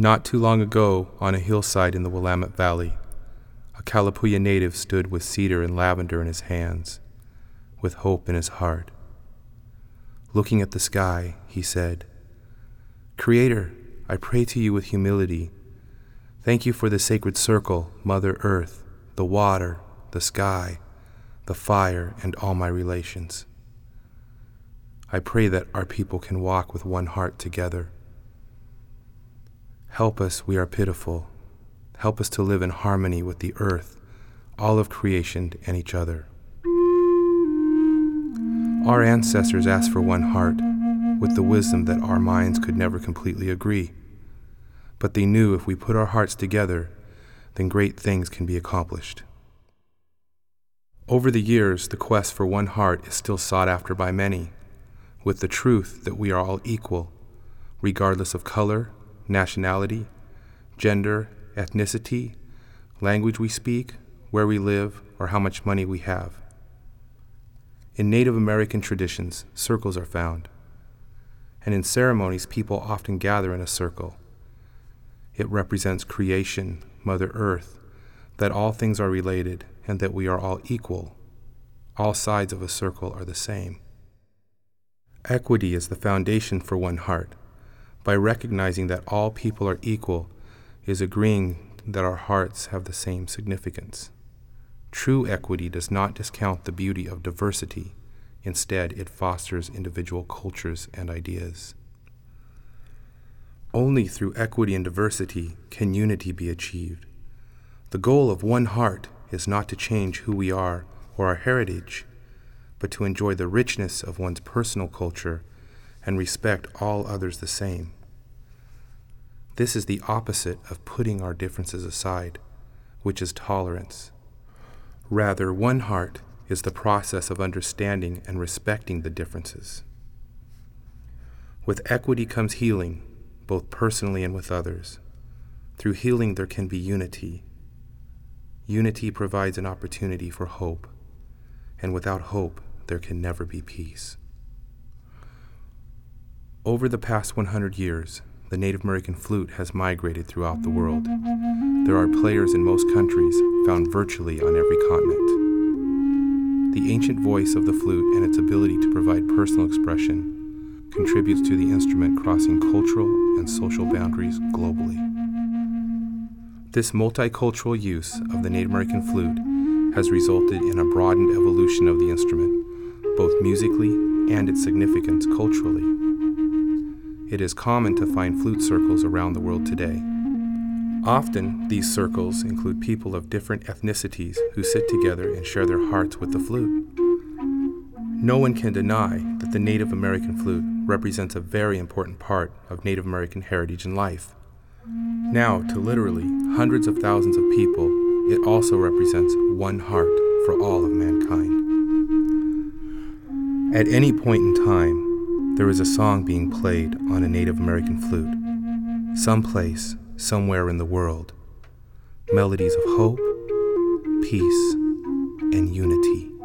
Not too long ago, on a hillside in the Willamette Valley, a Kalapuya native stood with cedar and lavender in his hands, with hope in his heart. Looking at the sky, he said, Creator, I pray to you with humility. Thank you for the sacred circle, Mother Earth, the water, the sky, the fire, and all my relations. I pray that our people can walk with one heart together. Help us, we are pitiful. Help us to live in harmony with the earth, all of creation, and each other. Our ancestors asked for one heart, with the wisdom that our minds could never completely agree. But they knew if we put our hearts together, then great things can be accomplished. Over the years, the quest for one heart is still sought after by many, with the truth that we are all equal, regardless of color, nationality, gender, ethnicity, language we speak, where we live, or how much money we have. In Native American traditions, circles are found, and in ceremonies, people often gather in a circle. It represents creation, Mother Earth, that all things are related, and that we are all equal. All sides of a circle are the same. Equity is the foundation for one heart by recognizing that all people are equal, is agreeing that our hearts have the same significance. True equity does not discount the beauty of diversity, instead, it fosters individual cultures and ideas. Only through equity and diversity can unity be achieved. The goal of one heart is not to change who we are or our heritage, but to enjoy the richness of one's personal culture and respect all others the same. This is the opposite of putting our differences aside, which is tolerance. Rather, one heart is the process of understanding and respecting the differences. With equity comes healing, both personally and with others. Through healing, there can be unity. Unity provides an opportunity for hope, and without hope, there can never be peace. Over the past 100 years, the Native American flute has migrated throughout the world. There are players in most countries, found virtually on every continent. The ancient voice of the flute and its ability to provide personal expression contributes to the instrument crossing cultural and social boundaries globally. This multicultural use of the Native American flute has resulted in a broadened evolution of the instrument, both musically and its significance culturally it is common to find flute circles around the world today. Often, these circles include people of different ethnicities who sit together and share their hearts with the flute. No one can deny that the Native American flute represents a very important part of Native American heritage and life. Now, to literally hundreds of thousands of people, it also represents one heart for all of mankind. At any point in time, there is a song being played on a Native American flute, someplace, somewhere in the world. Melodies of hope, peace, and unity.